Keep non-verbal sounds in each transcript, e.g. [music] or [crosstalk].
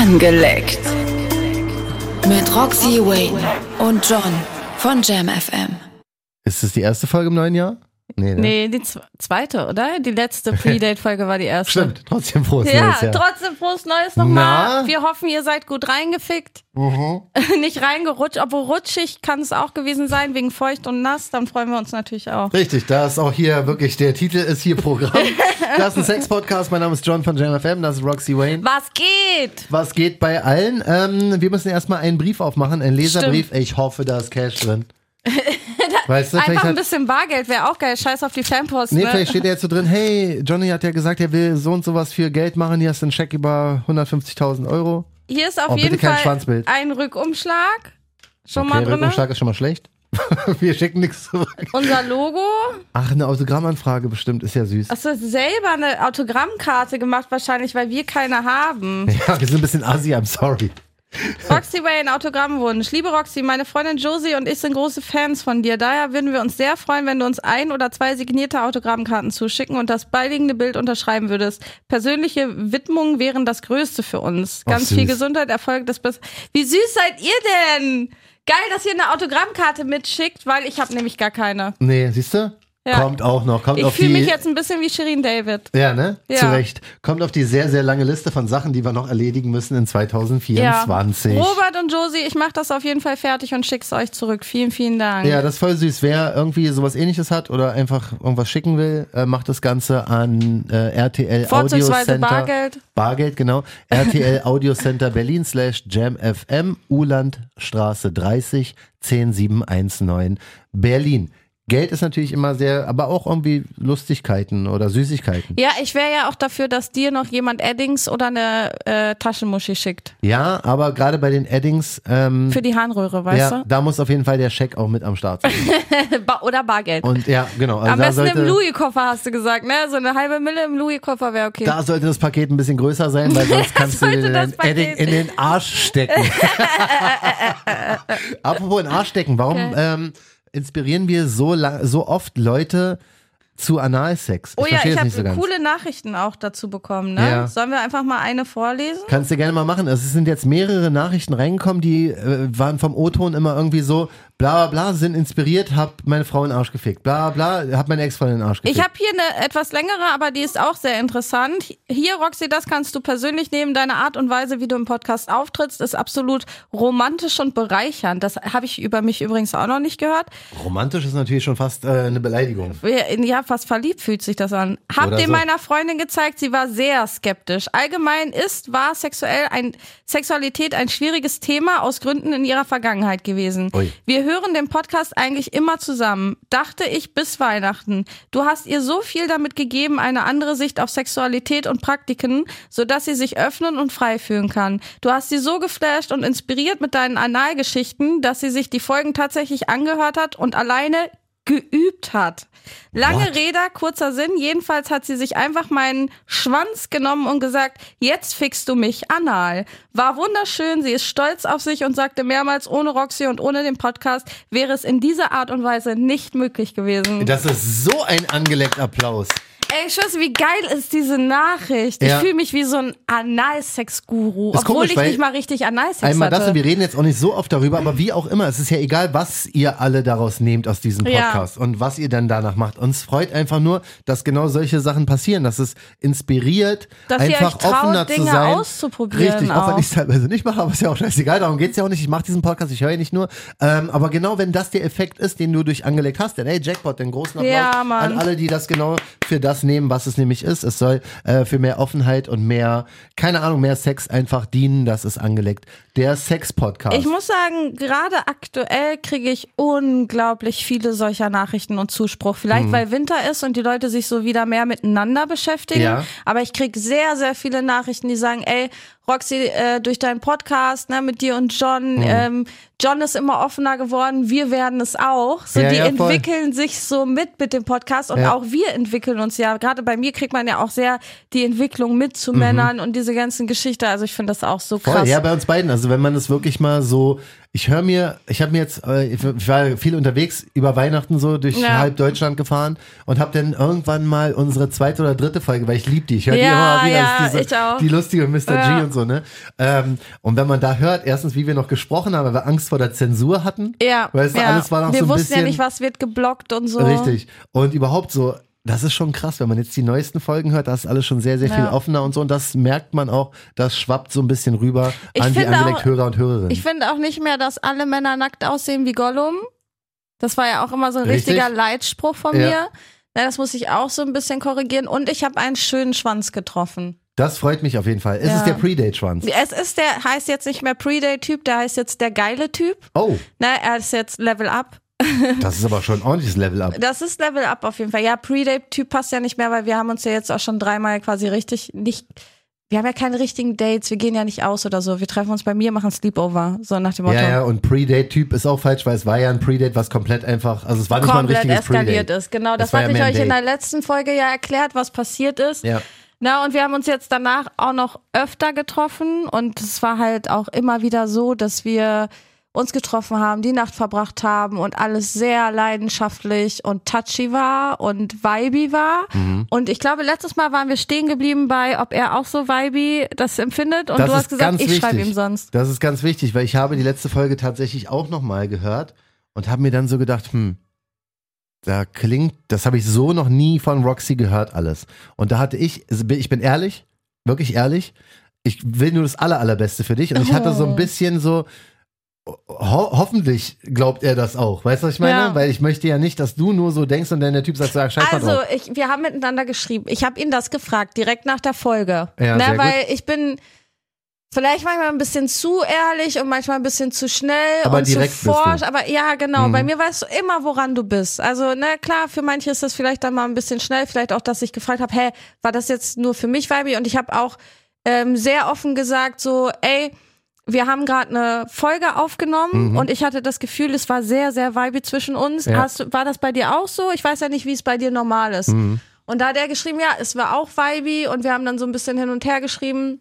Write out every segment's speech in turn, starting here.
Angeleckt. Mit Roxy Wayne und John von Jam FM. Ist das die erste Folge im neuen Jahr? Nee, ne? nee die zweite, oder? Die letzte Pre-Date-Folge war die erste. Stimmt, trotzdem frohes ja, Neues. Ja, trotzdem frohes Neues nochmal. Wir hoffen, ihr seid gut reingefickt. Mhm. [laughs] Nicht reingerutscht, obwohl rutschig kann es auch gewesen sein, wegen feucht und nass. Dann freuen wir uns natürlich auch. Richtig, da ist auch hier wirklich, der Titel ist hier Programm. [laughs] das ist ein Sex-Podcast. Mein Name ist John von JamFM, das ist Roxy Wayne. Was geht? Was geht bei allen? Ähm, wir müssen erstmal einen Brief aufmachen, einen Leserbrief. Stimmt. Ich hoffe, da ist Cash drin. [laughs] Weißt du, Einfach ein bisschen Bargeld wäre auch geil. Scheiß auf die Fanpost. Nee, ne? vielleicht steht er jetzt so drin, hey, Johnny hat ja gesagt, er will so und sowas für Geld machen. Hier hast du einen Scheck über 150.000 Euro. Hier ist auf oh, jeden Fall ein Rückumschlag. Schon okay, mal drin. Rückumschlag ist schon mal schlecht. [laughs] Wir schicken nichts zurück. Unser Logo. Ach, eine Autogrammanfrage bestimmt, ist ja süß. Hast du selber eine Autogrammkarte gemacht, wahrscheinlich, weil wir keine haben. Ja, wir sind ein bisschen assi, I'm sorry. Roxy Wayne, Autogrammwunsch. Liebe Roxy, meine Freundin Josie und ich sind große Fans von dir. Daher würden wir uns sehr freuen, wenn du uns ein oder zwei signierte Autogrammkarten zuschicken und das beiliegende Bild unterschreiben würdest. Persönliche Widmungen wären das Größte für uns. Ganz Ach, viel Gesundheit, Erfolg, das Beste. Wie süß seid ihr denn? Geil, dass ihr eine Autogrammkarte mitschickt, weil ich habe nämlich gar keine. Nee, siehst du? Ja. Kommt auch noch. Kommt ich fühle mich jetzt ein bisschen wie Shirin David. Ja, ne? Ja. Zu Recht. Kommt auf die sehr, sehr lange Liste von Sachen, die wir noch erledigen müssen in 2024. Ja. Robert und Josie, ich mache das auf jeden Fall fertig und schick's euch zurück. Vielen, vielen Dank. Ja, das ist voll süß. Wer irgendwie sowas ähnliches hat oder einfach irgendwas schicken will, äh, macht das Ganze an äh, RTL Audio Center. Bargeld. Bargeld, genau. [laughs] RTL Audio Center Berlin slash JamFM, Ulandstraße 30 10719 Berlin. Geld ist natürlich immer sehr, aber auch irgendwie Lustigkeiten oder Süßigkeiten. Ja, ich wäre ja auch dafür, dass dir noch jemand Eddings oder eine äh, Taschenmuschi schickt. Ja, aber gerade bei den Eddings. Ähm, Für die Harnröhre, weißt ja, du? Da muss auf jeden Fall der Scheck auch mit am Start sein. [laughs] oder Bargeld. Und ja, genau. Also am besten sollte, im Louis-Koffer hast du gesagt, ne? So eine halbe Mille im Louis-Koffer wäre okay. Da sollte das Paket ein bisschen größer sein, weil sonst [laughs] kannst du dir den Edding in den Arsch stecken. [laughs] Apropos in den Arsch stecken, warum. Okay. Ähm, inspirieren wir so, so oft Leute zu Analsex. Ich oh ja, ich habe so coole Nachrichten auch dazu bekommen. Ne? Ja. Sollen wir einfach mal eine vorlesen? Kannst du gerne mal machen. Es sind jetzt mehrere Nachrichten reingekommen, die äh, waren vom O-Ton immer irgendwie so, bla bla bla, sind inspiriert, hab meine Frau in den Arsch gefickt. Bla bla, hab meine Ex-Freundin in den Arsch gefickt. Ich habe hier eine etwas längere, aber die ist auch sehr interessant. Hier, Roxy, das kannst du persönlich nehmen. Deine Art und Weise, wie du im Podcast auftrittst, ist absolut romantisch und bereichernd. Das habe ich über mich übrigens auch noch nicht gehört. Romantisch ist natürlich schon fast äh, eine Beleidigung. Ja, fast verliebt fühlt sich das an. Hab dem so. meiner Freundin gezeigt, sie war sehr skeptisch. Allgemein ist, war sexuell ein, Sexualität ein schwieriges Thema aus Gründen in ihrer Vergangenheit gewesen. Ui. Wir hören den Podcast eigentlich immer zusammen. Dachte ich bis Weihnachten. Du hast ihr so viel damit gegeben, eine andere Sicht auf Sexualität und Praktiken, sodass sie sich öffnen und frei fühlen kann. Du hast sie so geflasht und inspiriert mit deinen Analgeschichten, dass sie sich die Folgen tatsächlich angehört hat und alleine geübt hat. Lange What? Rede, kurzer Sinn. Jedenfalls hat sie sich einfach meinen Schwanz genommen und gesagt, jetzt fickst du mich anal. War wunderschön, sie ist stolz auf sich und sagte mehrmals, ohne Roxy und ohne den Podcast wäre es in dieser Art und Weise nicht möglich gewesen. Das ist so ein angeleckt Applaus. Ey, weiß, wie geil ist diese Nachricht. Ja. Ich fühle mich wie so ein Analsex-Guru, obwohl komisch, ich nicht mal richtig Analsex einmal hatte. das, wir reden jetzt auch nicht so oft darüber, aber wie auch immer, es ist ja egal, was ihr alle daraus nehmt aus diesem Podcast ja. und was ihr dann danach macht. Uns freut einfach nur, dass genau solche Sachen passieren, dass es inspiriert, dass einfach traut, offener Dinge zu sein. Auszuprobieren Richtig, auch, auch wenn ich es teilweise nicht mache, aber ist ja auch scheißegal, darum geht's ja auch nicht. Ich mache diesen Podcast, ich höre ihn nicht nur. Ähm, aber genau, wenn das der Effekt ist, den du durch angelegt hast, dann hey, Jackpot, den großen Applaus ja, an alle, die das genau für das nehmen, was es nämlich ist. Es soll äh, für mehr Offenheit und mehr, keine Ahnung, mehr Sex einfach dienen. Das ist angelegt. Der Sex-Podcast. Ich muss sagen, gerade aktuell kriege ich unglaublich viele solcher Nachrichten und Zuspruch. Vielleicht, mhm. weil Winter ist und die Leute sich so wieder mehr miteinander beschäftigen. Ja. Aber ich kriege sehr, sehr viele Nachrichten, die sagen, ey, Roxy, äh, durch deinen Podcast ne, mit dir und John, mhm. ähm, John ist immer offener geworden, wir werden es auch. So, ja, die ja, entwickeln sich so mit mit dem Podcast und ja. auch wir entwickeln uns ja. Gerade bei mir kriegt man ja auch sehr die Entwicklung mit zu mhm. Männern und diese ganzen Geschichten. Also ich finde das auch so krass. Voll. Ja, bei uns beiden. Also wenn man es wirklich mal so ich höre mir, ich habe mir jetzt, äh, ich war viel unterwegs über Weihnachten so durch ja. halb Deutschland gefahren und habe dann irgendwann mal unsere zweite oder dritte Folge, weil ich liebe die, ich höre ja, die immer wieder, ja, diese, die lustige Mr. G und so, ne? Ähm, und wenn man da hört, erstens, wie wir noch gesprochen haben, weil wir Angst vor der Zensur hatten. Ja. Weißt du, alles war noch wir so ein wussten ja nicht, was wird geblockt und so. Richtig. Und überhaupt so, das ist schon krass, wenn man jetzt die neuesten Folgen hört, da ist alles schon sehr, sehr viel ja. offener und so. Und das merkt man auch, das schwappt so ein bisschen rüber ich an die Angelegt-Hörer und Hörerinnen. Ich finde auch nicht mehr, dass alle Männer nackt aussehen wie Gollum. Das war ja auch immer so ein Richtig? richtiger Leitspruch von ja. mir. Ja, das muss ich auch so ein bisschen korrigieren. Und ich habe einen schönen Schwanz getroffen. Das freut mich auf jeden Fall. Es ja. ist der Predate-Schwanz. Es ist der, heißt jetzt nicht mehr Predate-Typ, der heißt jetzt der geile Typ. Oh. Na, er ist jetzt Level Up. Das ist aber schon ein ordentliches Level Up. Das ist Level Up auf jeden Fall. Ja, Pre-Date-Typ passt ja nicht mehr, weil wir haben uns ja jetzt auch schon dreimal quasi richtig nicht. Wir haben ja keine richtigen Dates, wir gehen ja nicht aus oder so. Wir treffen uns bei mir, machen Sleepover, so nach dem Motto. Ja, ja, und Pre-Date-Typ ist auch falsch, weil es war ja ein Pre-Date, was komplett einfach, also es war nicht komplett mal ein richtiges eskaliert ist. Genau, das, das hatte ja ich euch in der letzten Folge ja erklärt, was passiert ist. Ja. Na, und wir haben uns jetzt danach auch noch öfter getroffen und es war halt auch immer wieder so, dass wir uns getroffen haben, die Nacht verbracht haben und alles sehr leidenschaftlich und touchy war und vibey war. Mhm. Und ich glaube, letztes Mal waren wir stehen geblieben bei, ob er auch so vibey das empfindet. Und das du hast gesagt, ich schreibe ihm sonst. Das ist ganz wichtig, weil ich habe die letzte Folge tatsächlich auch nochmal gehört und habe mir dann so gedacht, hm, da klingt, das habe ich so noch nie von Roxy gehört alles. Und da hatte ich, ich bin ehrlich, wirklich ehrlich, ich will nur das aller, allerbeste für dich. Und ich hatte so ein [laughs] bisschen so, ho hoffentlich glaubt er das auch. Weißt du, was ich meine? Ja. Weil ich möchte ja nicht, dass du nur so denkst und dann der Typ sagt, sag, scheiß Also, ich, wir haben miteinander geschrieben. Ich habe ihn das gefragt, direkt nach der Folge. Ja, ne, weil gut. ich bin vielleicht manchmal ein bisschen zu ehrlich und manchmal ein bisschen zu schnell aber und zu forsch. Aber ja, genau. Mhm. Bei mir weißt du immer, woran du bist. Also, na ne, klar, für manche ist das vielleicht dann mal ein bisschen schnell. Vielleicht auch, dass ich gefragt habe, hä, war das jetzt nur für mich, Vibe? Und ich habe auch ähm, sehr offen gesagt, so, ey, wir haben gerade eine Folge aufgenommen mhm. und ich hatte das Gefühl, es war sehr, sehr vibey zwischen uns. Ja. Hast, war das bei dir auch so? Ich weiß ja nicht, wie es bei dir normal ist. Mhm. Und da hat er geschrieben, ja, es war auch vibey und wir haben dann so ein bisschen hin und her geschrieben.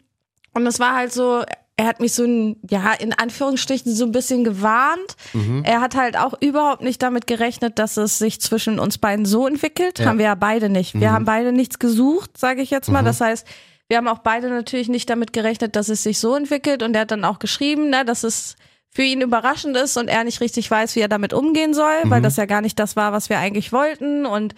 Und es war halt so, er hat mich so ein, ja, in Anführungsstrichen so ein bisschen gewarnt. Mhm. Er hat halt auch überhaupt nicht damit gerechnet, dass es sich zwischen uns beiden so entwickelt. Ja. Haben wir ja beide nicht. Wir mhm. haben beide nichts gesucht, sage ich jetzt mal. Mhm. Das heißt, wir haben auch beide natürlich nicht damit gerechnet, dass es sich so entwickelt. Und er hat dann auch geschrieben, ne, dass es für ihn überraschend ist und er nicht richtig weiß, wie er damit umgehen soll, mhm. weil das ja gar nicht das war, was wir eigentlich wollten. Und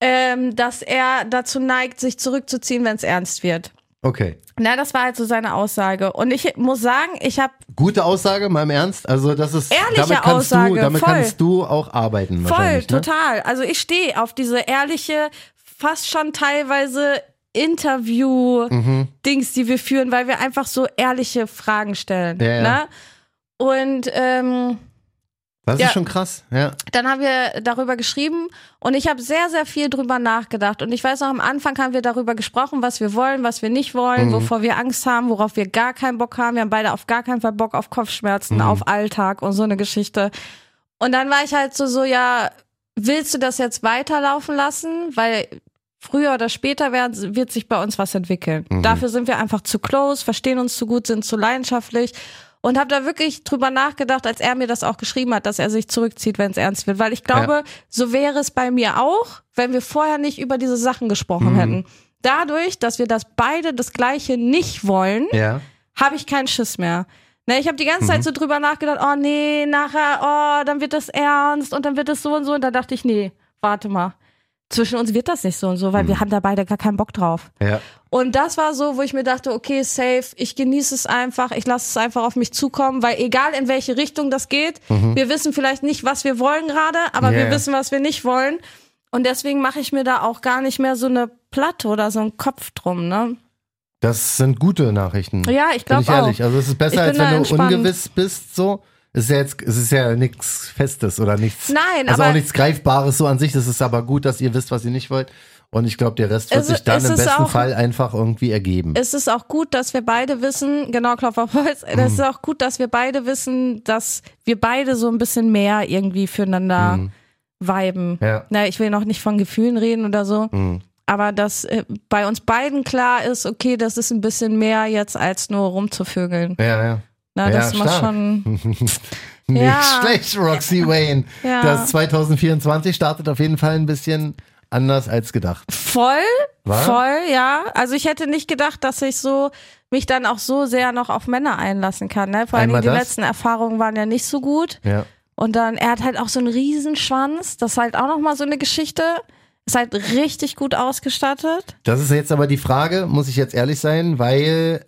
ähm, dass er dazu neigt, sich zurückzuziehen, wenn es ernst wird. Okay. Na, das war halt so seine Aussage. Und ich muss sagen, ich habe gute Aussage, mal im Ernst. Also das ist ehrliche damit kannst Aussage. Du, damit voll. kannst du auch arbeiten. Voll, ne? total. Also ich stehe auf diese ehrliche, fast schon teilweise Interview-Dings, mhm. die wir führen, weil wir einfach so ehrliche Fragen stellen. Ja. Ne? Und ähm, das ja. ist schon krass, ja. Dann haben wir darüber geschrieben und ich habe sehr, sehr viel drüber nachgedacht. Und ich weiß noch, am Anfang haben wir darüber gesprochen, was wir wollen, was wir nicht wollen, mhm. wovor wir Angst haben, worauf wir gar keinen Bock haben. Wir haben beide auf gar keinen Fall Bock auf Kopfschmerzen, mhm. auf Alltag und so eine Geschichte. Und dann war ich halt so, so, ja, willst du das jetzt weiterlaufen lassen? Weil früher oder später werden, wird sich bei uns was entwickeln. Mhm. Dafür sind wir einfach zu close, verstehen uns zu gut, sind zu leidenschaftlich und habe da wirklich drüber nachgedacht, als er mir das auch geschrieben hat, dass er sich zurückzieht, wenn es ernst wird, weil ich glaube, ja. so wäre es bei mir auch, wenn wir vorher nicht über diese Sachen gesprochen mhm. hätten. Dadurch, dass wir das beide das gleiche nicht wollen, ja. habe ich keinen Schiss mehr. Ne, ich habe die ganze Zeit mhm. so drüber nachgedacht, oh nee, nachher, oh, dann wird das ernst und dann wird es so und so und da dachte ich, nee, warte mal zwischen uns wird das nicht so und so, weil mhm. wir haben da beide gar keinen Bock drauf. Ja. Und das war so, wo ich mir dachte, okay, safe, ich genieße es einfach, ich lasse es einfach auf mich zukommen, weil egal in welche Richtung das geht, mhm. wir wissen vielleicht nicht, was wir wollen gerade, aber yeah. wir wissen, was wir nicht wollen. Und deswegen mache ich mir da auch gar nicht mehr so eine Platte oder so einen Kopf drum, ne? Das sind gute Nachrichten. Ja, ich glaube auch. Ehrlich. Also es ist besser, als wenn du entspannt. ungewiss bist, so. Es ist ja jetzt, es ist ja nichts Festes oder nichts. Nein, also aber. auch nichts Greifbares so an sich. Das ist aber gut, dass ihr wisst, was ihr nicht wollt. Und ich glaube, der Rest wird sich dann im besten auch, Fall einfach irgendwie ergeben. Es ist auch gut, dass wir beide wissen, genau, Klopf auf Holz, mhm. es ist auch gut, dass wir beide wissen, dass wir beide so ein bisschen mehr irgendwie füreinander mhm. viben. Ja. Na, ich will noch nicht von Gefühlen reden oder so. Mhm. Aber dass äh, bei uns beiden klar ist, okay, das ist ein bisschen mehr jetzt als nur rumzuvögeln. Ja, ja. Na, das ja, muss schon. [laughs] Nicht ja. schlecht, Roxy Wayne. Ja. Das 2024 startet auf jeden Fall ein bisschen anders als gedacht. Voll, War? voll, ja. Also ich hätte nicht gedacht, dass ich so mich dann auch so sehr noch auf Männer einlassen kann. Ne? Vor allem die das? letzten Erfahrungen waren ja nicht so gut. Ja. Und dann, er hat halt auch so einen Riesenschwanz. Das ist halt auch nochmal so eine Geschichte. Ist halt richtig gut ausgestattet. Das ist jetzt aber die Frage, muss ich jetzt ehrlich sein, weil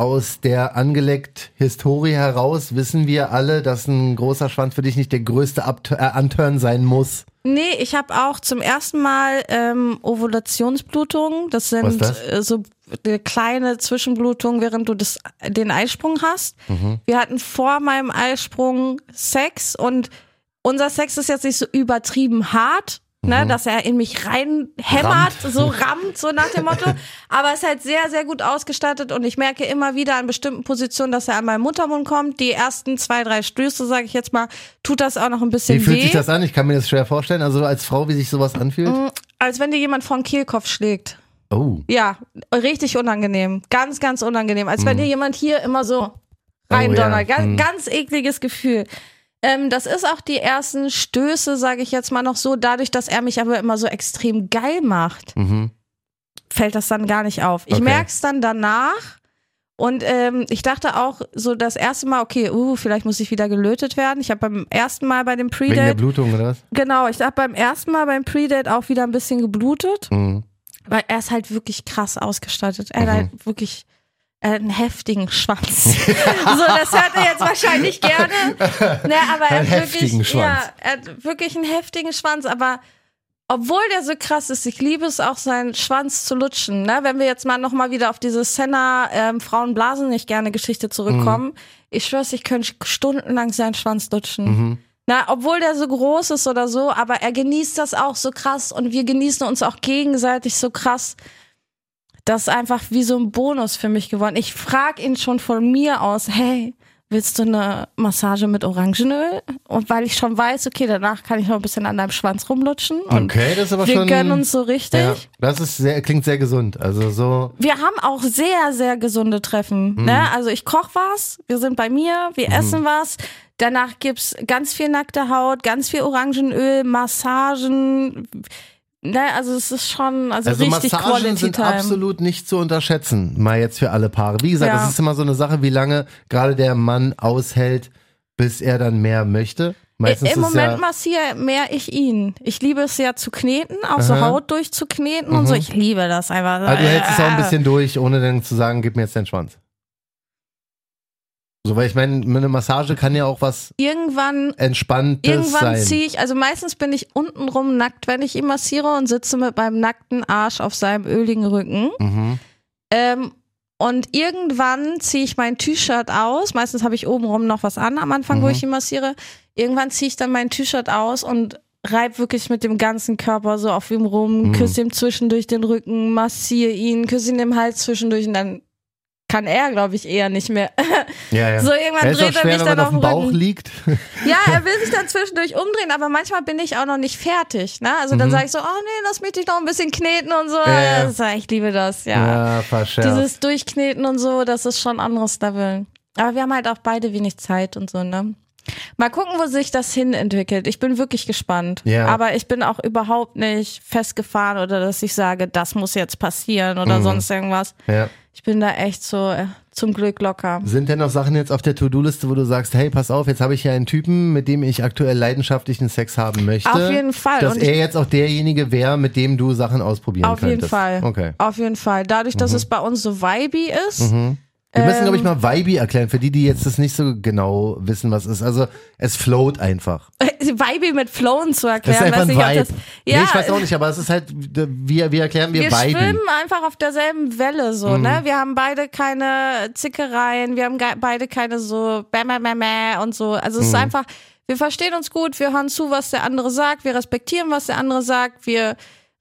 aus der angeleckt Historie heraus wissen wir alle, dass ein großer Schwanz für dich nicht der größte Up äh, Anturn sein muss. Nee, ich habe auch zum ersten Mal ähm, Ovulationsblutungen. Das sind das? Äh, so kleine Zwischenblutungen, während du das, den Eisprung hast. Mhm. Wir hatten vor meinem Eisprung Sex und unser Sex ist jetzt nicht so übertrieben hart, ne, mhm. dass er in mich reinhämmert, so rammt, so nach dem Motto. [laughs] Aber es ist halt sehr, sehr gut ausgestattet und ich merke immer wieder an bestimmten Positionen, dass er an meinen Muttermund kommt. Die ersten zwei, drei Stöße, sage ich jetzt mal, tut das auch noch ein bisschen weh. Wie fühlt sich das an? Ich kann mir das schwer vorstellen. Also als Frau, wie sich sowas anfühlt? Mm, als wenn dir jemand vor den Kehlkopf schlägt. Oh. Ja, richtig unangenehm. Ganz, ganz unangenehm. Als mm. wenn dir jemand hier immer so reindonnert. Oh, ja. ganz, mm. ganz ekliges Gefühl. Ähm, das ist auch die ersten Stöße, sage ich jetzt mal noch so, dadurch, dass er mich aber immer so extrem geil macht, mhm. fällt das dann gar nicht auf. Ich okay. merke es dann danach und ähm, ich dachte auch so das erste Mal, okay, uh, vielleicht muss ich wieder gelötet werden. Ich habe beim ersten Mal bei dem Predate. Wegen der Blutung oder was? Genau, ich habe beim ersten Mal beim Predate auch wieder ein bisschen geblutet. Mhm. Weil er ist halt wirklich krass ausgestattet. Er mhm. hat halt wirklich einen heftigen Schwanz. [laughs] so, das hört er jetzt wahrscheinlich gerne. Ne, aber er hat wirklich, ja, er hat wirklich einen heftigen Schwanz, aber obwohl der so krass ist, ich liebe es auch, seinen Schwanz zu lutschen. Ne? Wenn wir jetzt mal nochmal wieder auf diese Senna ähm, Frauen blasen nicht gerne Geschichte zurückkommen. Mhm. Ich schwör's, ich könnte stundenlang seinen Schwanz lutschen. Mhm. Na, obwohl der so groß ist oder so, aber er genießt das auch so krass und wir genießen uns auch gegenseitig so krass das ist einfach wie so ein Bonus für mich geworden. Ich frage ihn schon von mir aus, hey, willst du eine Massage mit Orangenöl? Und weil ich schon weiß, okay, danach kann ich noch ein bisschen an deinem Schwanz rumlutschen. okay, das ist aber wir schon. Wir gönnen uns so richtig. Ja, das ist sehr, klingt sehr gesund. Also so. Wir haben auch sehr, sehr gesunde Treffen. Mhm. Ne? Also ich koche was, wir sind bei mir, wir mhm. essen was. Danach gibt's ganz viel nackte Haut, ganz viel Orangenöl, Massagen Ne, also es ist schon also, also richtig Massagen Quality sind Time. absolut nicht zu unterschätzen, mal jetzt für alle Paare. Wie gesagt, ja. das ist immer so eine Sache, wie lange gerade der Mann aushält, bis er dann mehr möchte. Meistens Im Moment ja massiere mehr ich ihn. Ich liebe es ja zu kneten, auch Aha. so Haut durchzukneten mhm. und so. Mhm. Ich liebe das einfach. Also du hältst es auch ein bisschen durch, ohne dann zu sagen, gib mir jetzt den Schwanz. So, weil ich meine, eine Massage kann ja auch was irgendwann entspanntes irgendwann ziehe ich, also meistens bin ich untenrum nackt, wenn ich ihn massiere und sitze mit meinem nackten Arsch auf seinem öligen Rücken. Mhm. Ähm, und irgendwann ziehe ich mein T-Shirt aus. Meistens habe ich obenrum noch was an am Anfang, mhm. wo ich ihn massiere. Irgendwann ziehe ich dann mein T-Shirt aus und reib wirklich mit dem ganzen Körper so auf ihm rum, mhm. küsse ihm zwischendurch den Rücken, massiere ihn, küsse ihn im Hals zwischendurch und dann kann er, glaube ich, eher nicht mehr. Ja, ja. [laughs] So irgendwann er dreht er mich dann auf dem Bauch Rücken. liegt. [laughs] Ja, er will sich dann [laughs] zwischendurch umdrehen, aber manchmal bin ich auch noch nicht fertig. Ne? Also mhm. dann sage ich so, oh nee, lass mich dich noch ein bisschen kneten und so. Ja, ja. Ich liebe das, ja. Ja, verschärft. Dieses Durchkneten und so, das ist schon ein anderes Level. Aber wir haben halt auch beide wenig Zeit und so, ne? Mal gucken, wo sich das hin entwickelt. Ich bin wirklich gespannt. Ja. Aber ich bin auch überhaupt nicht festgefahren oder dass ich sage, das muss jetzt passieren oder mhm. sonst irgendwas. Ja. Ich bin da echt so äh, zum Glück locker. Sind denn noch Sachen jetzt auf der To-Do-Liste, wo du sagst, hey, pass auf, jetzt habe ich ja einen Typen, mit dem ich aktuell leidenschaftlichen Sex haben möchte. Auf jeden Fall. Dass Und er jetzt auch derjenige wäre, mit dem du Sachen ausprobieren auf könntest. Auf jeden Fall. Okay. Auf jeden Fall. Dadurch, dass mhm. es bei uns so vibey ist, mhm. Wir müssen, glaube ich, ähm. mal Vibe erklären, für die, die jetzt das nicht so genau wissen, was es ist. Also, es float einfach. [laughs] Vibe mit Flowen zu erklären. Das ist einfach ein Vibe. Das, ja, nee, ich weiß auch nicht, aber es ist halt, wie, wie erklären wir, wir Vibe? Wir schwimmen einfach auf derselben Welle, so, mhm. ne? Wir haben beide keine Zickereien, wir haben beide keine so Bämmermämä und so. Also, es mhm. ist einfach, wir verstehen uns gut, wir hören zu, was der andere sagt, wir respektieren, was der andere sagt, wir,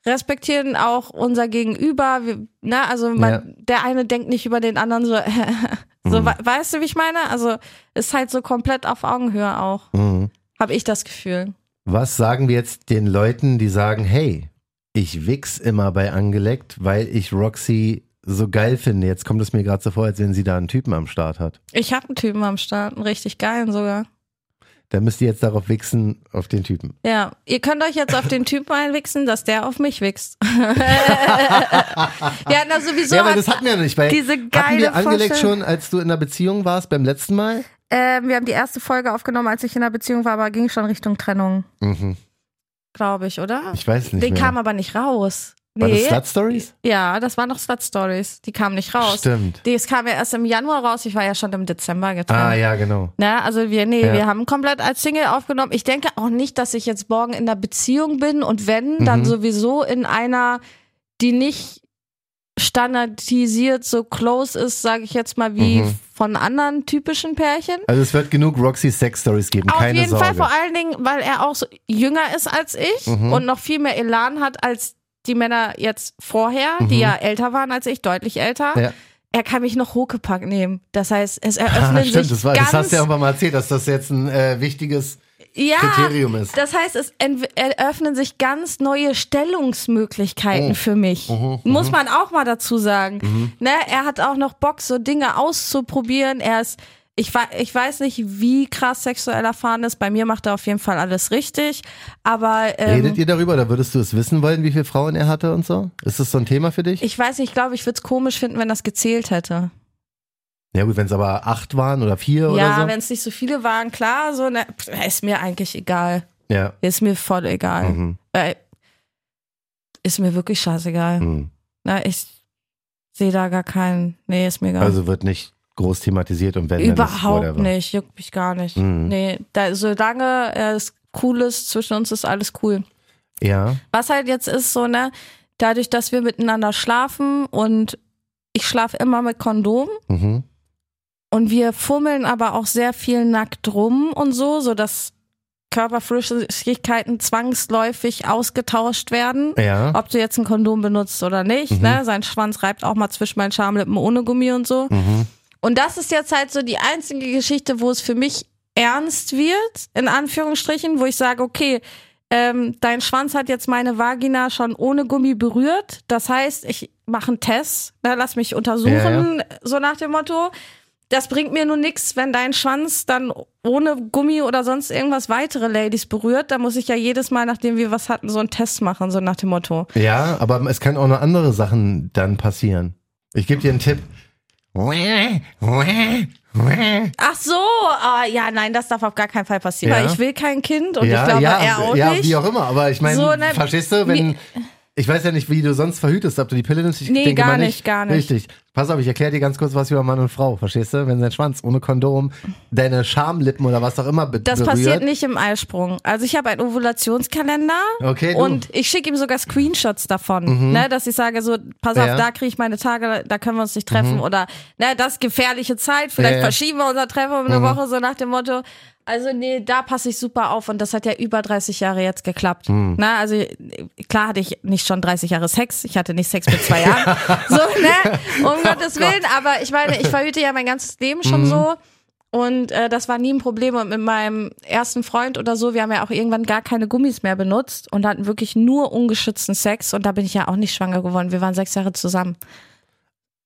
respektieren auch unser Gegenüber. Wir, na, ne, also man, ja. der eine denkt nicht über den anderen so. [laughs] so mhm. weißt du, wie ich meine? Also ist halt so komplett auf Augenhöhe auch. Mhm. Habe ich das Gefühl. Was sagen wir jetzt den Leuten, die sagen, hey, ich wichs immer bei Angeleckt, weil ich Roxy so geil finde. Jetzt kommt es mir gerade so vor, als wenn sie da einen Typen am Start hat. Ich habe einen Typen am Start, einen richtig geilen sogar. Da müsst ihr jetzt darauf wichsen, auf den Typen. Ja, ihr könnt euch jetzt auf den Typen einwichsen, dass der auf mich wichst. [laughs] wir hatten da sowieso. Ja, aber das hatten wir nicht, weil diese geile hatten wir angelegt schon, als du in der Beziehung warst beim letzten Mal? Ähm, wir haben die erste Folge aufgenommen, als ich in der Beziehung war, aber ging schon Richtung Trennung. Mhm. Glaube ich, oder? Ich weiß nicht. Den mehr. kam aber nicht raus. War das Slut Stories? Ja, das waren noch Slut Stories. Die kamen nicht raus. Stimmt. Das kam ja erst im Januar raus. Ich war ja schon im Dezember getrennt. Ah, ja, genau. Na, also wir, nee, ja. wir haben komplett als Single aufgenommen. Ich denke auch nicht, dass ich jetzt morgen in einer Beziehung bin und wenn, mhm. dann sowieso in einer, die nicht standardisiert so close ist, sage ich jetzt mal, wie mhm. von anderen typischen Pärchen. Also es wird genug Roxy Sex Stories geben, Auf keine jeden Sorge. Fall, vor allen Dingen, weil er auch so jünger ist als ich mhm. und noch viel mehr Elan hat als die Männer jetzt vorher, mhm. die ja älter waren als ich, deutlich älter. Ja. Er kann mich noch Hokepack nehmen. Das heißt, es eröffnen Stimmt, sich das, war, ganz das hast du ja irgendwann mal erzählt, dass das jetzt ein äh, wichtiges ja, Kriterium ist. Das heißt, es eröffnen sich ganz neue Stellungsmöglichkeiten oh. für mich. Mhm, Muss mhm. man auch mal dazu sagen. Mhm. Ne, er hat auch noch Bock, so Dinge auszuprobieren. Er ist ich, ich weiß nicht, wie krass sexuell erfahren ist. Bei mir macht er auf jeden Fall alles richtig. Aber ähm, redet ihr darüber oder würdest du es wissen wollen, wie viele Frauen er hatte und so? Ist das so ein Thema für dich? Ich weiß nicht. Ich glaube, ich würde es komisch finden, wenn das gezählt hätte. Ja gut, wenn es aber acht waren oder vier ja, oder so. Ja, wenn es nicht so viele waren, klar. So, ne, ist mir eigentlich egal. Ja. Ist mir voll egal. Mhm. Äh, ist mir wirklich scheißegal. Mhm. Na, ich sehe da gar keinen. Nee, ist mir egal. Also wird nicht groß thematisiert und wenn Überhaupt nicht, juckt mich gar nicht. Mhm. Nee, da, solange es cool ist, zwischen uns ist alles cool. Ja. Was halt jetzt ist, so, ne, dadurch, dass wir miteinander schlafen und ich schlafe immer mit Kondom mhm. und wir fummeln aber auch sehr viel nackt rum und so, sodass Körperflüssigkeiten zwangsläufig ausgetauscht werden. Ja. Ob du jetzt ein Kondom benutzt oder nicht. Mhm. Ne? Sein Schwanz reibt auch mal zwischen meinen Schamlippen ohne Gummi und so. Mhm. Und das ist jetzt halt so die einzige Geschichte, wo es für mich ernst wird, in Anführungsstrichen, wo ich sage, okay, ähm, dein Schwanz hat jetzt meine Vagina schon ohne Gummi berührt. Das heißt, ich mache einen Test, ne, lass mich untersuchen, ja, ja. so nach dem Motto. Das bringt mir nur nichts, wenn dein Schwanz dann ohne Gummi oder sonst irgendwas weitere Ladies berührt. Da muss ich ja jedes Mal, nachdem wir was hatten, so einen Test machen, so nach dem Motto. Ja, aber es kann auch noch andere Sachen dann passieren. Ich gebe dir einen Tipp. Ach so, uh, ja, nein, das darf auf gar keinen Fall passieren. Ja. Weil ich will kein Kind und ja, ich glaube, ja, er auch ja, nicht. Ja, wie auch immer, aber ich meine, so, ne, verstehst du, wenn, ich weiß ja nicht, wie du sonst verhütest, ob du die Pille nimmst. Ich nee, denke gar mal nicht, gar nicht. Richtig. Pass auf, ich erkläre dir ganz kurz was über Mann und Frau. Verstehst du? Wenn dein Schwanz ohne Kondom deine Schamlippen oder was auch immer be Das berührt. passiert nicht im Eisprung. Also ich habe einen Ovulationskalender okay, du. und ich schicke ihm sogar Screenshots davon, mhm. ne, dass ich sage so, pass auf, ja. da kriege ich meine Tage, da können wir uns nicht treffen mhm. oder ne, das ist gefährliche Zeit, vielleicht ja. verschieben wir unser Treffen um eine mhm. Woche so nach dem Motto. Also nee, da passe ich super auf und das hat ja über 30 Jahre jetzt geklappt. Mhm. Na, also klar hatte ich nicht schon 30 Jahre Sex, ich hatte nicht Sex mit zwei Jahren, [laughs] so ne, um oh Gottes Willen. Aber ich meine, ich verhüte ja mein ganzes Leben schon mhm. so. Und äh, das war nie ein Problem. Und mit meinem ersten Freund oder so, wir haben ja auch irgendwann gar keine Gummis mehr benutzt und hatten wirklich nur ungeschützten Sex. Und da bin ich ja auch nicht schwanger geworden. Wir waren sechs Jahre zusammen.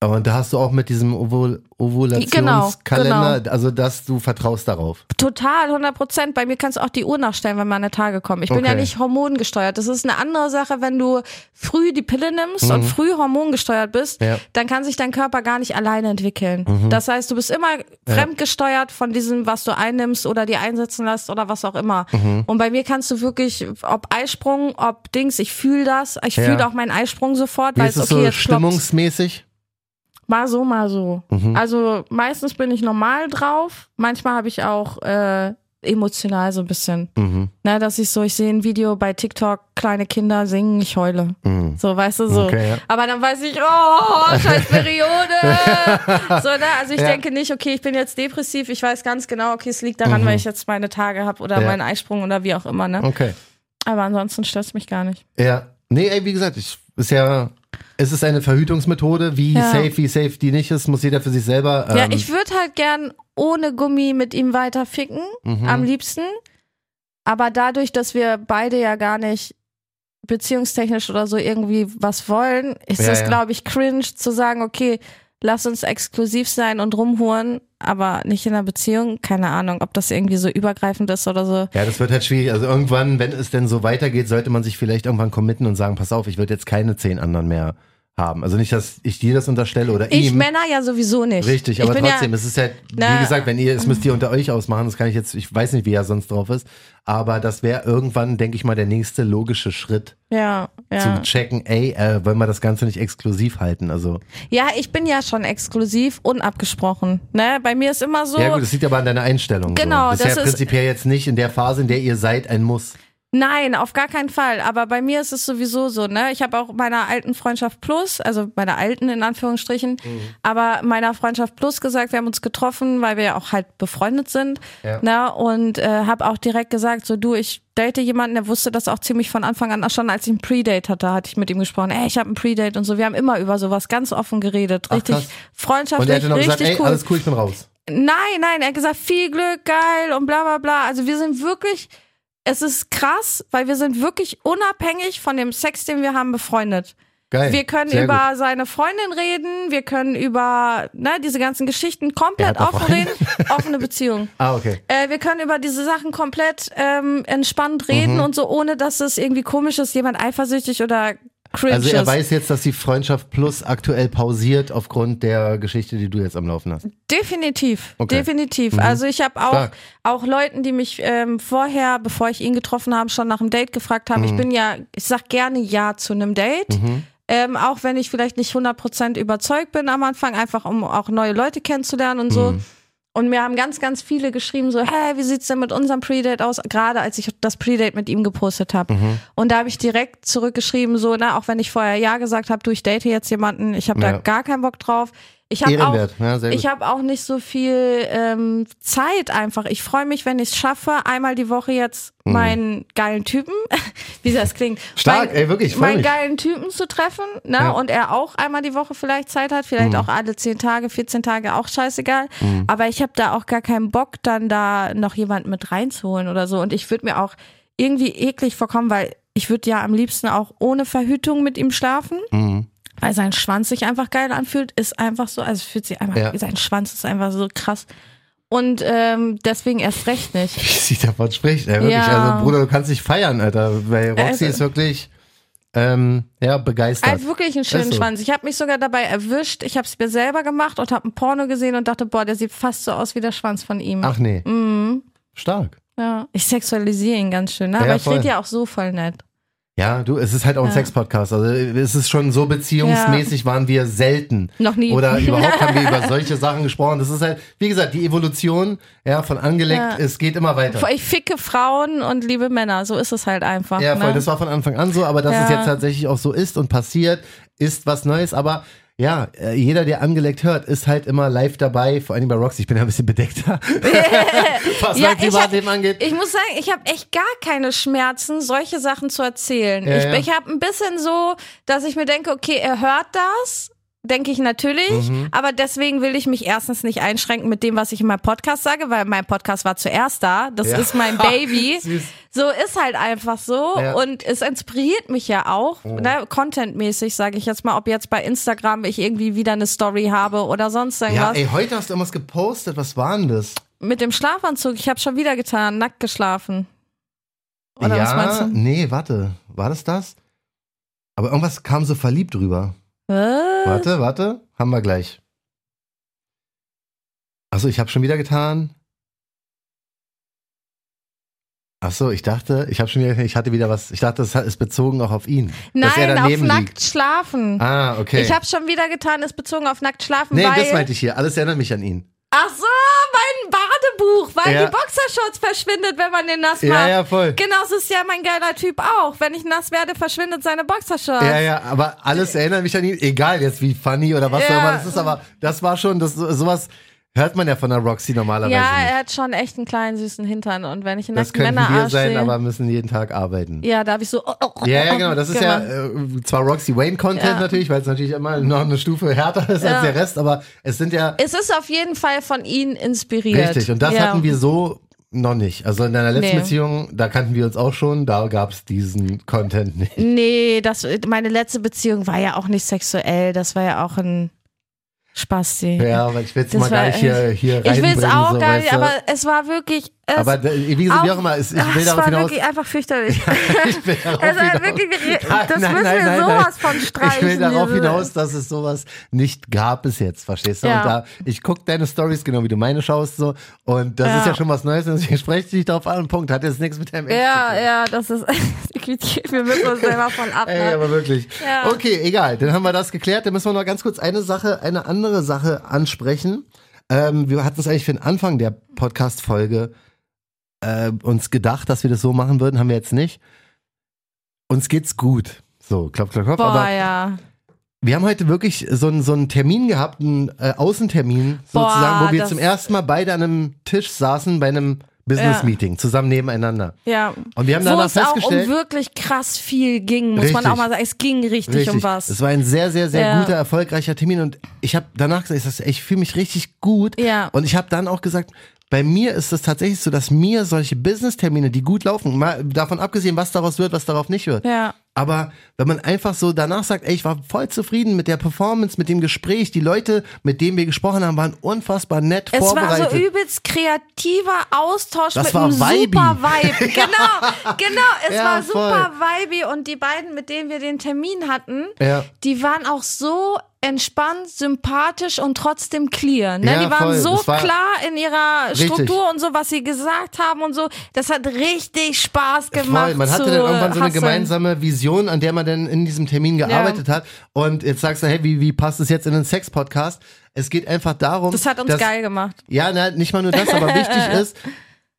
Aber da hast du auch mit diesem Ovul Ovulationskalender, genau, genau. also dass du vertraust darauf. Total, 100 Prozent. Bei mir kannst du auch die Uhr nachstellen, wenn meine Tage kommen. Ich bin okay. ja nicht hormongesteuert. Das ist eine andere Sache, wenn du früh die Pille nimmst mhm. und früh hormongesteuert bist, ja. dann kann sich dein Körper gar nicht alleine entwickeln. Mhm. Das heißt, du bist immer fremdgesteuert von diesem, was du einnimmst oder dir einsetzen lässt oder was auch immer. Mhm. Und bei mir kannst du wirklich, ob Eisprung, ob Dings, ich fühle das. Ich ja. fühle auch meinen Eisprung sofort, weil es okay, so jetzt stimmungsmäßig? Klopft. Mal so, mal so. Mhm. Also meistens bin ich normal drauf. Manchmal habe ich auch äh, emotional so ein bisschen. Mhm. Na, dass ich so, ich sehe ein Video bei TikTok, kleine Kinder singen, ich heule. Mhm. So, weißt du, so. Okay, ja. Aber dann weiß ich, oh, scheiß Periode. [laughs] so, ne? Also ich ja. denke nicht, okay, ich bin jetzt depressiv, ich weiß ganz genau, okay, es liegt daran, mhm. weil ich jetzt meine Tage habe oder ja. meinen Eisprung oder wie auch immer, ne? Okay. Aber ansonsten stört es mich gar nicht. Ja. Nee, ey, wie gesagt, ich ist ja es ist eine Verhütungsmethode. Wie ja. safe, wie safe die nicht ist, muss jeder für sich selber. Ähm ja, ich würde halt gern ohne Gummi mit ihm weiter ficken, mhm. am liebsten. Aber dadurch, dass wir beide ja gar nicht beziehungstechnisch oder so irgendwie was wollen, ist ja, es, ja. glaube ich, cringe zu sagen, okay, lass uns exklusiv sein und rumhuren, aber nicht in einer Beziehung. Keine Ahnung, ob das irgendwie so übergreifend ist oder so. Ja, das wird halt schwierig. Also irgendwann, wenn es denn so weitergeht, sollte man sich vielleicht irgendwann committen und sagen, pass auf, ich würde jetzt keine zehn anderen mehr haben. Also nicht, dass ich dir das unterstelle oder ich ihm. Ich Männer ja sowieso nicht. Richtig, aber trotzdem, ja, es ist ja, wie gesagt, wenn ihr, es müsst ihr unter euch ausmachen, das kann ich jetzt, ich weiß nicht, wie er sonst drauf ist, aber das wäre irgendwann, denke ich mal, der nächste logische Schritt. Ja, ja. Zu checken, ey, äh, wollen wir das Ganze nicht exklusiv halten, also. Ja, ich bin ja schon exklusiv, unabgesprochen, ne? Bei mir ist immer so. Ja gut, das liegt aber an deiner Einstellung. Genau. So. Das, das ist ja prinzipiell jetzt nicht in der Phase, in der ihr seid, ein Muss. Nein, auf gar keinen Fall. Aber bei mir ist es sowieso so, ne? Ich habe auch meiner alten Freundschaft Plus, also meiner alten in Anführungsstrichen, mhm. aber meiner Freundschaft Plus gesagt, wir haben uns getroffen, weil wir ja auch halt befreundet sind. Ja. Ne? Und äh, habe auch direkt gesagt, so du, ich date jemanden, der wusste das auch ziemlich von Anfang an, schon als ich ein Predate hatte, hatte ich mit ihm gesprochen, ey, ich habe ein Predate und so. Wir haben immer über sowas ganz offen geredet. Richtig Ach, freundschaftlich, und er hätte noch richtig gesagt, ey, cool. alles cool, ich bin raus. Nein, nein, er hat gesagt, viel Glück, geil und bla bla bla. Also wir sind wirklich es ist krass, weil wir sind wirklich unabhängig von dem Sex, den wir haben, befreundet. Geil. Wir können über gut. seine Freundin reden, wir können über ne, diese ganzen Geschichten komplett offen reden. Offene Beziehung. [laughs] Ah, okay. Äh, wir können über diese Sachen komplett ähm, entspannt reden mhm. und so, ohne dass es irgendwie komisch ist, jemand eifersüchtig oder cringe Also er weiß jetzt, dass die Freundschaft Plus aktuell pausiert aufgrund der Geschichte, die du jetzt am Laufen hast. Definitiv, okay. definitiv. Mhm. Also ich habe auch, auch Leuten, die mich ähm, vorher, bevor ich ihn getroffen habe, schon nach einem Date gefragt haben. Mhm. Ich bin ja, ich sag gerne Ja zu einem Date. Mhm. Ähm, auch wenn ich vielleicht nicht 100% überzeugt bin am Anfang, einfach um auch neue Leute kennenzulernen und so. Und mir haben ganz, ganz viele geschrieben, so, hä, wie sieht's denn mit unserem Predate aus? Gerade als ich das Predate mit ihm gepostet habe. Mhm. Und da habe ich direkt zurückgeschrieben, so, na, auch wenn ich vorher Ja gesagt habe, du, ich date jetzt jemanden, ich habe ja. da gar keinen Bock drauf. Ich habe auch, ja, ich hab auch nicht so viel ähm, Zeit einfach. Ich freue mich, wenn ich es schaffe, einmal die Woche jetzt mhm. meinen geilen Typen, [laughs] wie das klingt, stark, mein, ey, wirklich, meinen mich. geilen Typen zu treffen, ne? Ja. Und er auch einmal die Woche vielleicht Zeit hat, vielleicht mhm. auch alle 10 Tage, 14 Tage, auch scheißegal. Mhm. Aber ich habe da auch gar keinen Bock, dann da noch jemanden mit reinzuholen oder so. Und ich würde mir auch irgendwie eklig vorkommen, weil ich würde ja am liebsten auch ohne Verhütung mit ihm schlafen. Mhm weil sein Schwanz sich einfach geil anfühlt, ist einfach so, also fühlt sich einfach, ja. sein Schwanz ist einfach so krass. Und ähm, deswegen erst recht nicht. Wie sie davon spricht, ey, wirklich. Ja. Also, Bruder, du kannst dich feiern, Alter. Weil Roxy also, ist wirklich. Ähm, ja, begeistert. Er hat wirklich einen schönen so. Schwanz. Ich habe mich sogar dabei erwischt. Ich habe es mir selber gemacht und habe ein Porno gesehen und dachte, boah, der sieht fast so aus wie der Schwanz von ihm. Ach nee. Mhm. Stark. Ja, ich sexualisiere ihn ganz schön, ne? aber ja, ich rede ja auch so voll nett. Ja, du, es ist halt auch ein ja. Sex-Podcast. Also es ist schon so beziehungsmäßig ja. waren wir selten. Noch nie. Oder überhaupt haben wir über [laughs] solche Sachen gesprochen. Das ist halt, wie gesagt, die Evolution, ja, von angelegt, ja. es geht immer weiter. Ich ficke Frauen und liebe Männer, so ist es halt einfach. Ja, voll, ne? das war von Anfang an so, aber dass es jetzt tatsächlich auch so ist und passiert, ist was Neues. Aber ja, äh, jeder, der angelegt hört, ist halt immer live dabei, vor allem bei Roxy. Ich bin ja ein bisschen bedeckter, [laughs] was ja, mein Privatleben angeht. Ich muss sagen, ich habe echt gar keine Schmerzen, solche Sachen zu erzählen. Ja, ich, ja. ich habe ein bisschen so, dass ich mir denke, okay, er hört das denke ich natürlich. Mhm. Aber deswegen will ich mich erstens nicht einschränken mit dem, was ich in meinem Podcast sage, weil mein Podcast war zuerst da. Das ja. ist mein Baby. [laughs] so ist halt einfach so. Ja. Und es inspiriert mich ja auch, oh. ne, contentmäßig, sage ich jetzt mal, ob jetzt bei Instagram ich irgendwie wieder eine Story habe oder sonst irgendwas. Ja, ey, heute hast du irgendwas gepostet. Was war denn das? Mit dem Schlafanzug. Ich habe schon wieder getan, nackt geschlafen. Oder ja, was meinst du? Nee, warte. War das das? Aber irgendwas kam so verliebt drüber. Was? Warte, warte, haben wir gleich. Achso, ich habe schon wieder getan. Achso, ich dachte, ich habe schon wieder, ich hatte wieder was, ich dachte, das ist bezogen auch auf ihn. Nein, auf nackt liegt. schlafen. Ah, okay. Ich habe schon wieder getan, ist bezogen auf nackt schlafen. Nee, das meinte ich hier. Alles erinnert mich an ihn. Ach so, mein Badebuch, weil ja. die Boxershorts verschwindet, wenn man den nass macht. Ja, ja, voll. Genau, das ist ja mein geiler Typ auch. Wenn ich nass werde, verschwindet seine Boxershorts. Ja, ja, aber alles erinnert mich an ihn, egal jetzt wie funny oder was ja. auch immer das ist, aber das war schon, das sowas Hört man ja von der Roxy normalerweise. Ja, er hat schon echt einen kleinen süßen Hintern und wenn ich in Das können wir sein, aber müssen jeden Tag arbeiten. Ja, darf ich so. Oh, oh, oh, ja, ja, genau. Das ist ja äh, zwar Roxy Wayne Content ja. natürlich, weil es natürlich immer noch eine Stufe härter ist ja. als der Rest, aber es sind ja. Es ist auf jeden Fall von ihnen inspiriert. Richtig. Und das ja. hatten wir so Noch nicht. Also in deiner letzten nee. Beziehung, da kannten wir uns auch schon, da gab es diesen Content nicht. Nee, das, meine letzte Beziehung war ja auch nicht sexuell, das war ja auch ein Spasti. Ja, aber ich will es mal gar nicht hier, hier. Ich will es auch so, gar nicht, aber es war wirklich. Es aber wie, wie auch immer, es, ich will darauf hinaus. Es war wirklich einfach fürchterlich. [laughs] ich will [laughs] darauf es war wirklich, das nein, müssen nein, wir nein, sowas von streichen. Ich will darauf hinaus, dass es sowas nicht gab bis jetzt, verstehst du? Ja. Und da, ich gucke deine Stories genau wie du meine schaust so und das ja. ist ja schon was Neues und deswegen spreche ich dich darauf an. Punkt. Hat jetzt nichts mit deinem Ex Ja, zu tun. ja, das ist. wir müssen uns selber von ab. Ey, ne? aber wirklich. Ja. Okay, egal. Dann haben wir das geklärt. Dann müssen wir noch ganz kurz eine Sache, eine andere Sache ansprechen. Ähm, wir hatten es eigentlich für den Anfang der Podcast-Folge äh, uns gedacht, dass wir das so machen würden, haben wir jetzt nicht. Uns geht's gut. So, klopf, klopf, klopf. Boah, aber ja. Wir haben heute wirklich so einen, so einen Termin gehabt, einen äh, Außentermin sozusagen, Boah, wo wir zum ersten Mal beide an einem Tisch saßen bei einem Business Meeting, zusammen nebeneinander. Ja. Und wir haben danach festgestellt. Wo es auch um wirklich krass viel ging, muss richtig, man auch mal sagen. Es ging richtig, richtig, um was. Es war ein sehr, sehr, sehr ja. guter, erfolgreicher Termin und ich habe danach gesagt, ich fühle mich richtig gut. Ja. Und ich habe dann auch gesagt, bei mir ist es tatsächlich so, dass mir solche Business-Termine, die gut laufen, mal davon abgesehen, was daraus wird, was darauf nicht wird. Ja. Aber wenn man einfach so danach sagt, ey, ich war voll zufrieden mit der Performance, mit dem Gespräch, die Leute, mit denen wir gesprochen haben, waren unfassbar nett es vorbereitet. Es war so übelst kreativer Austausch das mit war einem Vibe. super Vibe. [laughs] Genau, genau, es ja, war super voll. Vibe und die beiden, mit denen wir den Termin hatten, ja. die waren auch so entspannt, sympathisch und trotzdem clear. Ne? Ja, die waren voll. so war klar in ihrer richtig. Struktur und so, was sie gesagt haben und so. Das hat richtig Spaß gemacht. Voll. Man hatte dann irgendwann so eine gemeinsame Vision, an der man dann in diesem Termin gearbeitet ja. hat. Und jetzt sagst du, hey, wie, wie passt es jetzt in den Sex-Podcast? Es geht einfach darum. Das hat uns dass, geil gemacht. Ja, na, nicht mal nur das, aber wichtig [laughs] ist,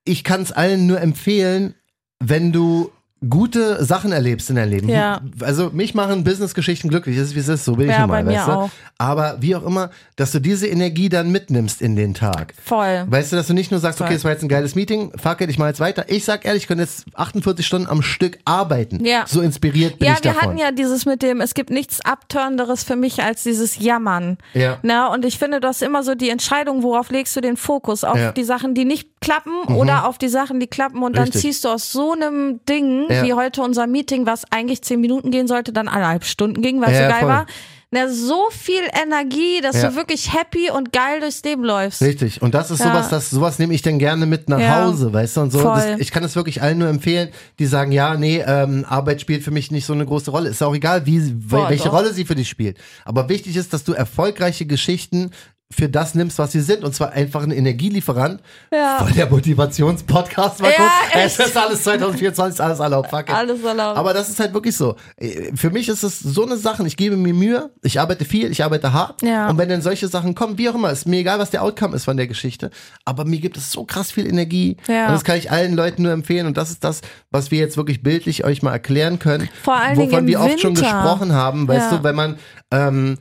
ich kann es allen nur empfehlen, wenn du gute Sachen erlebst in deinem Leben. Ja. Also mich machen Businessgeschichten glücklich, das ist wie es ist, so bin ja, ich nun mal, weißt du? Auch. Aber wie auch immer, dass du diese Energie dann mitnimmst in den Tag. Voll. Weißt du, dass du nicht nur sagst, Voll. okay, es war jetzt ein geiles Meeting, fuck it, ich mach jetzt weiter. Ich sag ehrlich, ich könnte jetzt 48 Stunden am Stück arbeiten. Ja. So inspiriert bin ja, ich davon. Ja, wir hatten ja dieses mit dem, es gibt nichts Abtörnderes für mich als dieses Jammern. Ja. Na, und ich finde, das ist immer so die Entscheidung, worauf legst du den Fokus? Auf ja. die Sachen, die nicht klappen mhm. oder auf die Sachen, die klappen und Richtig. dann ziehst du aus so einem Ding, ja. wie heute unser Meeting, was eigentlich zehn Minuten gehen sollte, dann eineinhalb Stunden ging, weil es ja, so geil voll. war. Na, so viel Energie, dass ja. du wirklich happy und geil durchs Leben läufst. Richtig. Und das ist ja. sowas, das, sowas nehme ich dann gerne mit nach ja. Hause, weißt du? Und so. Das, ich kann es wirklich allen nur empfehlen, die sagen, ja, nee, ähm, Arbeit spielt für mich nicht so eine große Rolle. Ist auch egal, wie, Boah, welche doch. Rolle sie für dich spielt. Aber wichtig ist, dass du erfolgreiche Geschichten für das nimmst, was sie sind. Und zwar einfach ein Energielieferant. Ja. Voll der Motivationspodcast. Mal ja, Es ist alles 2024, alles erlaubt. Fuck it. Alles erlaubt. Aber das ist halt wirklich so. Für mich ist es so eine Sache. Ich gebe mir Mühe. Ich arbeite viel. Ich arbeite hart. Ja. Und wenn dann solche Sachen kommen, wie auch immer, ist mir egal, was der Outcome ist von der Geschichte. Aber mir gibt es so krass viel Energie. Ja. Und das kann ich allen Leuten nur empfehlen. Und das ist das, was wir jetzt wirklich bildlich euch mal erklären können. Vor allen Wovon Dingen wir oft Winter. schon gesprochen haben. Weißt ja. du, wenn man, ähm,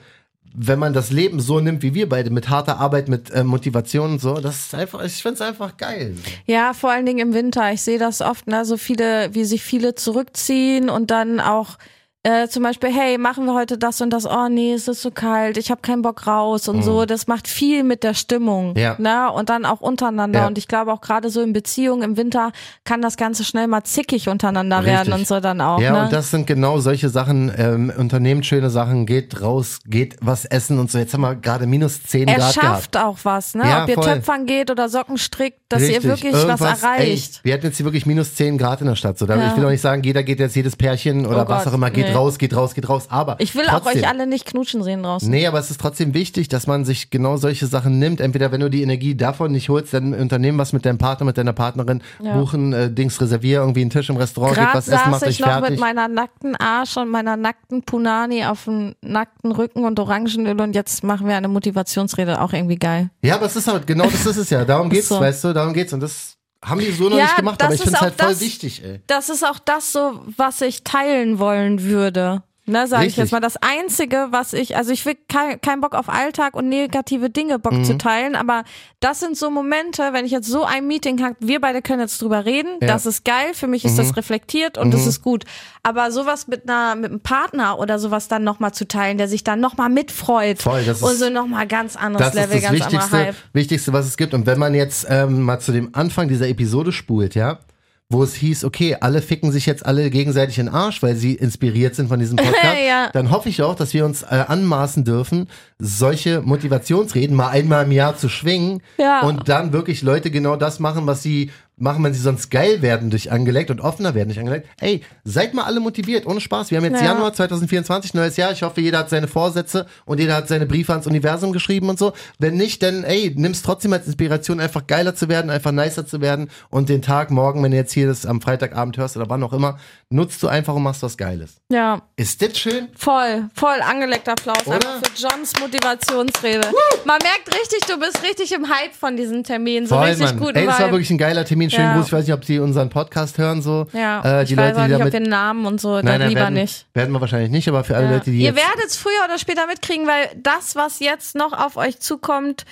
wenn man das Leben so nimmt wie wir beide, mit harter Arbeit, mit äh, Motivation und so, das ist einfach, ich finde es einfach geil. Ja, vor allen Dingen im Winter. Ich sehe das oft, ne, so viele, wie sich viele zurückziehen und dann auch äh, zum Beispiel, hey, machen wir heute das und das, oh nee, es ist so kalt, ich habe keinen Bock raus und mhm. so. Das macht viel mit der Stimmung. Ja. Ne? Und dann auch untereinander. Ja. Und ich glaube auch gerade so in Beziehungen im Winter kann das Ganze schnell mal zickig untereinander Richtig. werden und so dann auch. Ja, ne? und das sind genau solche Sachen, ähm, unternehmt schöne Sachen, geht raus, geht was essen und so. Jetzt haben wir gerade minus 10 er Grad schafft gehabt. auch was, ne? Ja, Ob ihr voll. Töpfern geht oder Socken strickt, dass Richtig. ihr wirklich Irgendwas, was erreicht. Ey, wir hatten jetzt hier wirklich minus 10 Grad in der Stadt. So, da, Ich will auch nicht sagen, jeder geht jetzt jedes Pärchen oder oh was Gott, auch immer, geht nee. Raus, geht raus, geht raus. Aber ich will trotzdem, auch euch alle nicht knutschen sehen draußen. Nee, aber es ist trotzdem wichtig, dass man sich genau solche Sachen nimmt. Entweder wenn du die Energie davon nicht holst, dann unternehmen was mit deinem Partner, mit deiner Partnerin, Ja. buchen, äh, Dings, reservier irgendwie einen Tisch im Restaurant, geht Gerade was essen, saß macht euch ich noch fertig. mit meiner nackten Arsch und meiner nackten Punani auf dem nackten Rücken und Orangenöl und jetzt machen wir eine Motivationsrede, auch irgendwie geil. Ja, aber es ist halt, genau das ist es ja. Darum [laughs] geht's, so. weißt du, darum geht's. Und das haben die so noch Ja, nicht gemacht, aber ich finde es halt voll das- wichtig, ey. Das ist auch das so, was ich teilen wollen würde. Ne, sage ich jetzt mal. Das Einzige, was ich, also ich will keinen kein Bock auf Alltag und negative Dinge Bock mhm. zu teilen, aber das sind so Momente, wenn ich jetzt so ein Meeting habe, wir beide können jetzt drüber reden, ja. das ist geil, für mich ist mhm. das reflektiert und mhm. das ist gut. Aber sowas mit einer, mit einem Partner oder sowas dann nochmal zu teilen, der sich dann nochmal mitfreut Voll, das ist, und so nochmal ganz anderes das Level, ist das ganz Wichtigste, anderer Hype. Wichtigste, was es gibt. Und wenn man jetzt ähm, mal zu dem Anfang dieser Episode spult, ja, wo es hieß, okay, alle ficken sich jetzt alle gegenseitig in den Arsch, weil sie inspiriert sind von diesem [laughs] Podcast, ja. dann hoffe ich auch, dass wir uns äh, anmaßen dürfen, solche Motivationsreden mal einmal im Jahr zu schwingen ja. und dann wirklich Leute genau das machen, was sie machen, wenn sie sonst geil werden durch angelegt und offener werden durch angelegt. Ey, seid mal alle motiviert, ohne Spaß. Wir haben jetzt ja. Januar 2024, neues Jahr. Ich hoffe, jeder hat seine Vorsätze und jeder hat seine Briefe ans Universum geschrieben und so. Wenn nicht, dann ey, nimm's trotzdem als Inspiration, einfach geiler zu werden, einfach nicer zu werden und den Tag morgen, wenn du jetzt hier das am Freitagabend hörst oder wann auch immer, nutzt du einfach und machst was Geiles. Ja. Ist das schön? Voll, voll angelegter Applaus Oder? einfach für Johns Motivationsrede. Woo! Man merkt richtig, du bist richtig im Hype von diesem Termin. So voll, richtig Mann. gut. Ey, das war wirklich ein geiler Termin. Schönen ja. Gruß. Ich weiß nicht, ob Sie unseren Podcast hören so. Ja, äh, die ich Leute, weiß auch nicht, ob wir Namen und so, nein, nein, lieber werden, nicht. Werden wir wahrscheinlich nicht, aber für alle ja. Leute, die Ihr werdet es früher oder später mitkriegen, weil das, was jetzt noch auf euch zukommt,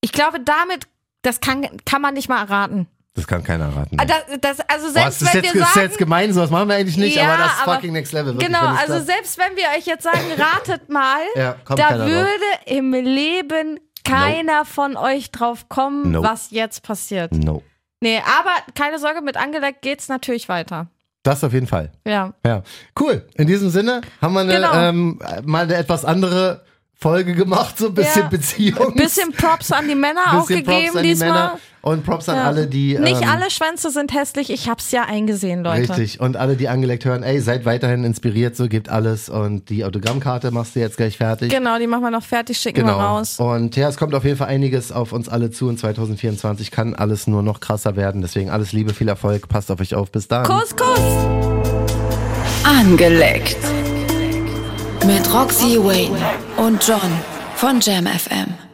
ich glaube, damit, das kann, kann man nicht mal erraten. Das kann keiner raten. Ah, das, das, also selbst Boah, wenn jetzt, wir sagen, ist jetzt gemein, sowas machen wir eigentlich nicht, ja, aber das ist fucking next level. Wirklich, genau, also selbst wenn wir euch jetzt sagen, [laughs] ratet mal, ja, da würde drauf. im Leben keiner no. von euch drauf kommen, no. was jetzt passiert. No. Nee, aber keine Sorge, mit Angelegt geht's natürlich weiter. Das auf jeden Fall. Ja. Ja. Cool. In diesem Sinne haben wir eine, genau. ähm, mal eine etwas andere Folge gemacht, so ein bisschen ja. Beziehung. Bisschen Props an die Männer auch gegeben diesmal. Männer und Props an ja. alle, die. Nicht ähm, alle Schwänze sind hässlich, ich hab's ja eingesehen, Leute. Richtig. Und alle, die angelegt hören, ey, seid weiterhin inspiriert, so gibt alles. Und die Autogrammkarte machst du jetzt gleich fertig. Genau, die machen wir noch fertig, schicken genau. wir raus. Und ja, es kommt auf jeden Fall einiges auf uns alle zu. Und 2024 kann alles nur noch krasser werden. Deswegen alles Liebe, viel Erfolg, passt auf euch auf. Bis dann. Kuss, Kuss! Angeleckt. Mit Roxy Wayne und John von Jam FM.